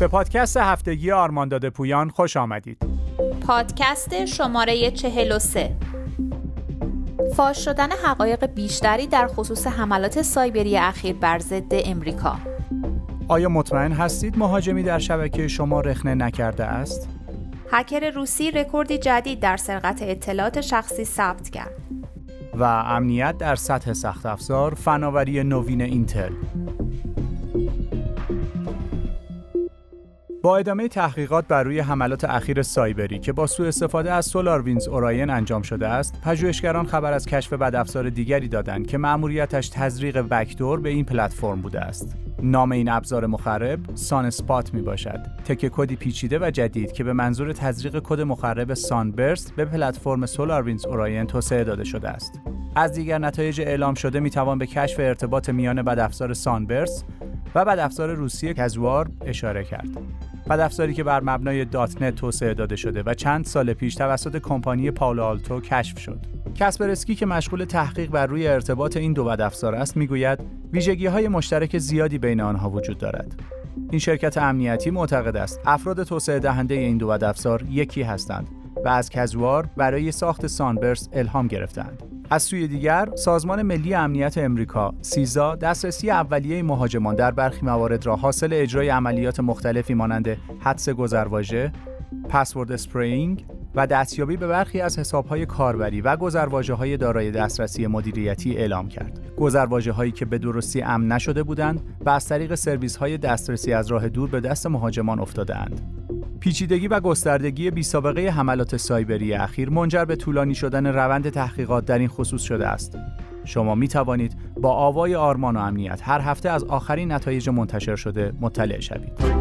به پادکست هفتگی آرمانداد پویان خوش آمدید. پادکست شماره 43 فاش شدن حقایق بیشتری در خصوص حملات سایبری اخیر بر ضد امریکا آیا مطمئن هستید مهاجمی در شبکه شما رخنه نکرده است؟ هکر روسی رکوردی جدید در سرقت اطلاعات شخصی ثبت کرد. و امنیت در سطح سخت افزار فناوری نوین اینتل با ادامه تحقیقات بر روی حملات اخیر سایبری که با سوء استفاده از SolarWinds Orion انجام شده است، پژوهشگران خبر از کشف بدافزار دیگری دادند که مأموریتش تزریق backdoor به این پلتفرم بوده است. نام این ابزار مخرب Sunspot می باشد. تکه کدی پیچیده و جدید که به منظور تزریق کد مخرب Sunburst به پلتفرم Winds Orion توسعه داده شده است. از دیگر نتایج اعلام شده می توان به کشف ارتباط میان بدافزار Sunburst و بدافزار روسی Kazuar اشاره کرد. بدافزاری که بر مبنای .NET توسعه داده شده و چند سال پیش توسط کمپانی Palo Alto کشف شد. کسپرسکی که مشغول تحقیق بر روی ارتباط این دو بدافزار است می‌گوید ویژگی های مشترک زیادی بین آنها وجود دارد. این شرکت امنیتی معتقد است افراد توسعه دهنده این دو بدافزار یکی هستند و از Kazuar برای ساخت Sunburst الهام گرفتند. از سوی دیگر سازمان ملی امنیت امریکا CISA دسترسی اولیه مهاجمان در برخی موارد را حاصل اجرای عملیات مختلفی مانند حدس گذرواژه، password spraying و دستیابی به برخی از حسابهای کاربری و گذرواژه های دارای دسترسی مدیریتی اعلام کرد. گذرواژه هایی که به درستی امن نشده بودند و از طریق سرویس های دسترسی از راه دور به دست مهاجمان افتادهاند. پیچیدگی و گستردگی بی سابقه حملات سایبری اخیر منجر به طولانی شدن روند تحقیقات در این خصوص شده است. شما می توانید با آوای آرمان و امنیت هر هفته از آخرین نتایج منتشر شده مطلع شوید.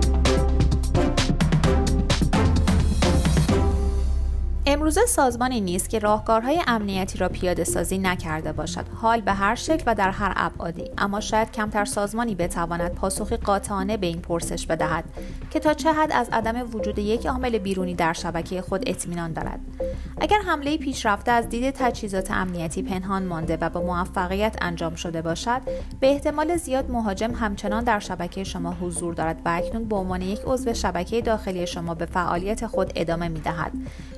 امروزه سازمانی نیست که راهکارهای امنیتی را پیاده سازی نکرده باشد. حال به هر شکل و در هر ابعادی. اما شاید کمتر سازمانی بتواند پاسخی قاطعانه به این پرسش بدهد که تا چه حد از عدم وجود یک عامل بیرونی در شبکه خود اطمینان دارد. اگر حمله پیشرفته از دید تجهیزات امنیتی پنهان مانده و با موفقیت انجام شده باشد به احتمال زیاد مهاجم همچنان در شبکه شما حضور دارد و اکنون به عنوان یک عضو شبکه داخلی شما به فعالیت خود ادامه می‌دهد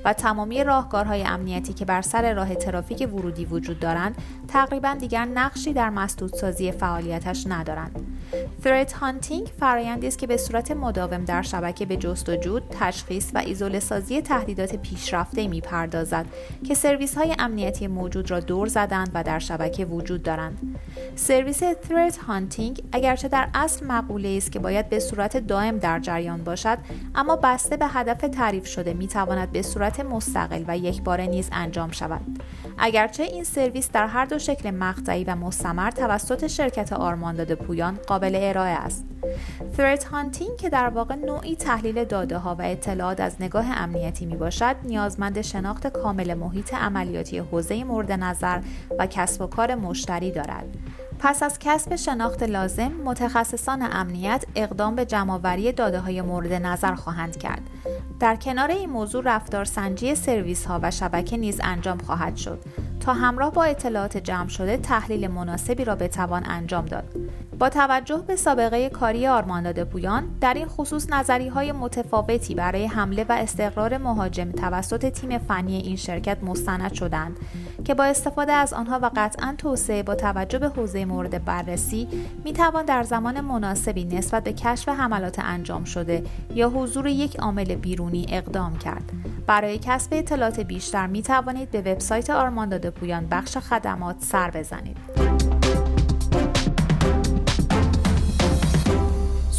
و تمامی راهکارهای امنیتی که بر سر راه ترافیک ورودی وجود دارند تقریبا دیگر نقشی در مسدودسازی فعالیتش ندارند. Threat Hunting فرایندی است که به صورت مداوم در شبکه به جستجو، تشخیص و ایزوله سازی تهدیدات پیشرفته می‌پردازد که سرویس های امنیتی موجود را دور زدند و در شبکه وجود دارند. سرویس Threat Hunting اگرچه در اصل مقوله‌ای است که باید به صورت دائم در جریان باشد، اما بسته به هدف تعریف شده می‌تواند به صورت مستقل و یکباره نیز انجام شود. اگرچه این سرویس در هر دو شکل مقطعی و مستمر توسط شرکت آرمانداد پویان قابل ارائه است. Threat هانتینگ که در واقع نوعی تحلیل داده ها و اطلاعات از نگاه امنیتی می باشد نیازمند شناخت کامل محیط عملیاتی حوزه مورد نظر و کسب و کار مشتری دارد. پس از کسب شناخت لازم متخصصان امنیت اقدام به جمعآوری داده های مورد نظر خواهند کرد در کنار این موضوع رفتار سنجی سرویس ها و شبکه نیز انجام خواهد شد تا همراه با اطلاعات جمع شده تحلیل مناسبی را بتوان انجام داد با توجه به سابقه کاری آرمانداد پویان در این خصوص نظری های متفاوتی برای حمله و استقرار مهاجم توسط تیم فنی این شرکت مستند شدند که با استفاده از آنها و قطعا توسعه با توجه به حوزه مورد بررسی می توان در زمان مناسبی نسبت به کشف حملات انجام شده یا حضور یک عامل بیرونی اقدام کرد. برای کسب اطلاعات بیشتر می توانید به وبسایت آرمانداد پویان بخش خدمات سر بزنید.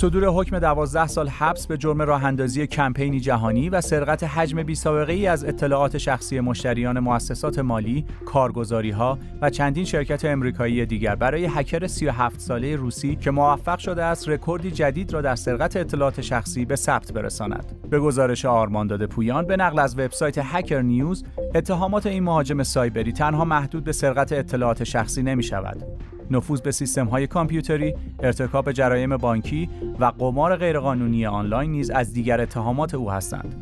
صدور حکم 12 سال حبس به جرم راه اندازی کمپینی جهانی و سرقت حجم بی سابقه ای از اطلاعات شخصی مشتریان مؤسسات مالی، کارگزاری ها و چندین شرکت امریکایی دیگر برای هکر 37 ساله روسی که موفق شده است رکوردی جدید را در سرقت اطلاعات شخصی به ثبت برساند. به گزارش آرمانداد پویان به نقل از وبسایت Hacker News، اتهامات این مهاجم سایبری تنها محدود به سرقت اطلاعات شخصی نمی شود. نفوذ به سیستم های کامپیوتری، ارتکاب جرایم بانکی و قمار غیرقانونی آنلاین نیز از دیگر اتهامات او هستند.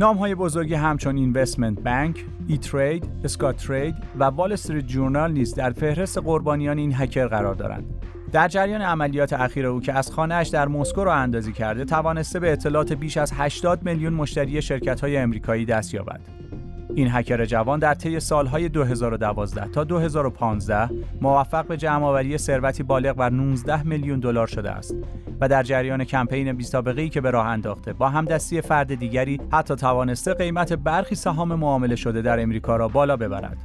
نام های بزرگی همچون اینوستمنت بانک، ای ترید، اسکات ترید و وال استریت جورنال نیز در فهرست قربانیان این هکر قرار دارند. در جریان عملیات اخیر او که از خانهاش در مسکو را اندازی کرده توانسته به اطلاعات بیش از 80 میلیون مشتری شرکت‌های امریکایی دست یابد. این هکر جوان در طی سالهای 2012 تا 2015 موفق به جمعآوری ثروتی بالغ بر 19 میلیون دلار شده است و در جریان کمپین بی سابقه‌ای که به راه انداخته با همدستی فرد دیگری حتی توانسته قیمت برخی سهام معامله شده در امریکا را بالا ببرد.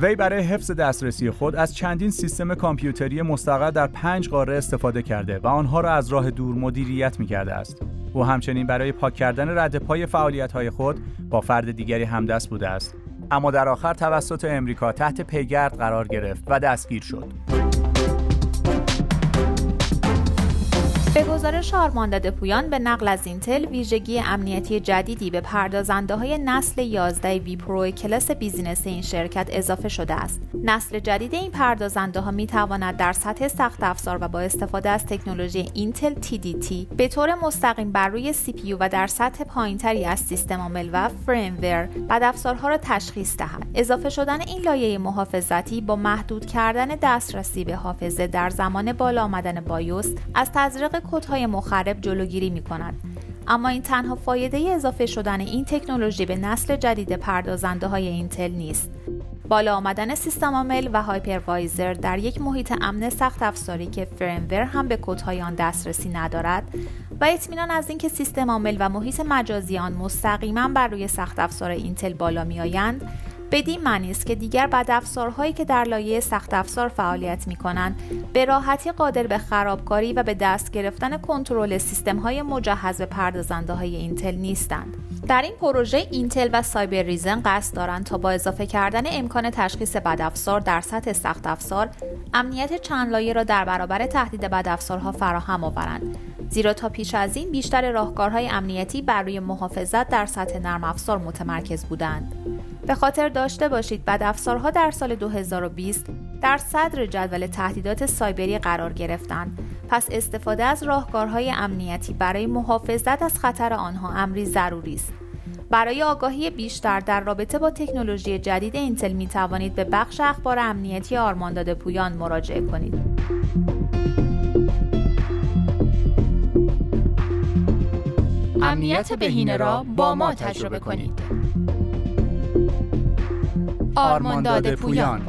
وی برای حفظ دسترسی خود از چندین سیستم کامپیوتری مستقر در پنج قاره استفاده کرده و آنها را از راه دور مدیریت می کرده است. او همچنین برای پاک کردن رد پای فعالیت های خود با فرد دیگری همدست بوده است. اما در آخر توسط امریکا تحت پیگرد قرار گرفت و دستگیر شد. گزارش آرمانداد پویان به نقل از اینتل ویژگی امنیتی جدیدی به پردازنده های نسل 11 vPro کلاس business این شرکت اضافه شده است. نسل جدید این پردازنده ها می تواند در سطح سخت افزار و با استفاده از تکنولوژی اینتل TDT به طور مستقیم بر روی CPU و در سطح پایینتری از سیستم عامل و firmware بدافزارها را تشخیص دهد. اضافه شدن این لایه محافظتی با محدود کردن دسترسی به حافظه در زمان بالا آمدن BIOS از تزریق کدهای مخرب جلوگیری می کند. اما این تنها فایده اضافه شدن این تکنولوژی به نسل جدید پردازنده های اینتل نیست. بالا آمدن سیستم عامل و hypervisor در یک محیط امن سخت افزاری که firmware هم به کدهای آن دسترسی ندارد و اطمینان از اینکه سیستم عامل و محیط مجازی آن مستقیما بر روی سخت افزار اینتل بالا میآیند بدین معنی است که دیگر بدافزارهایی که در لایه سخت افزار فعالیت می کنند به راحتی قادر به خرابکاری و به دست گرفتن کنترل سیستم های مجهز به پردازنده های اینتل نیستند. در این پروژه اینتل و Cybereason قصد دارند تا با اضافه کردن امکان تشخیص بدافزار در سطح سخت افزار امنیت چند لایه را در برابر تهدید بدافزارها فراهم آورند زیرا تا پیش از این بیشتر راهکارهای امنیتی بر روی محافظت در سطح نرم افزار متمرکز بودند به خاطر داشته باشید بدافزارها در سال 2020 در صدر جدول تهدیدات سایبری قرار گرفتند پس استفاده از راهکارهای امنیتی برای محافظت از خطر آنها امری ضروری است برای آگاهی بیشتر در رابطه با تکنولوژی جدید اینتل می توانید به بخش اخبار امنیتی آرمانداد پویان مراجعه کنید. امنیت بهینه را با ما تجربه کنید. آرمانداد پویان.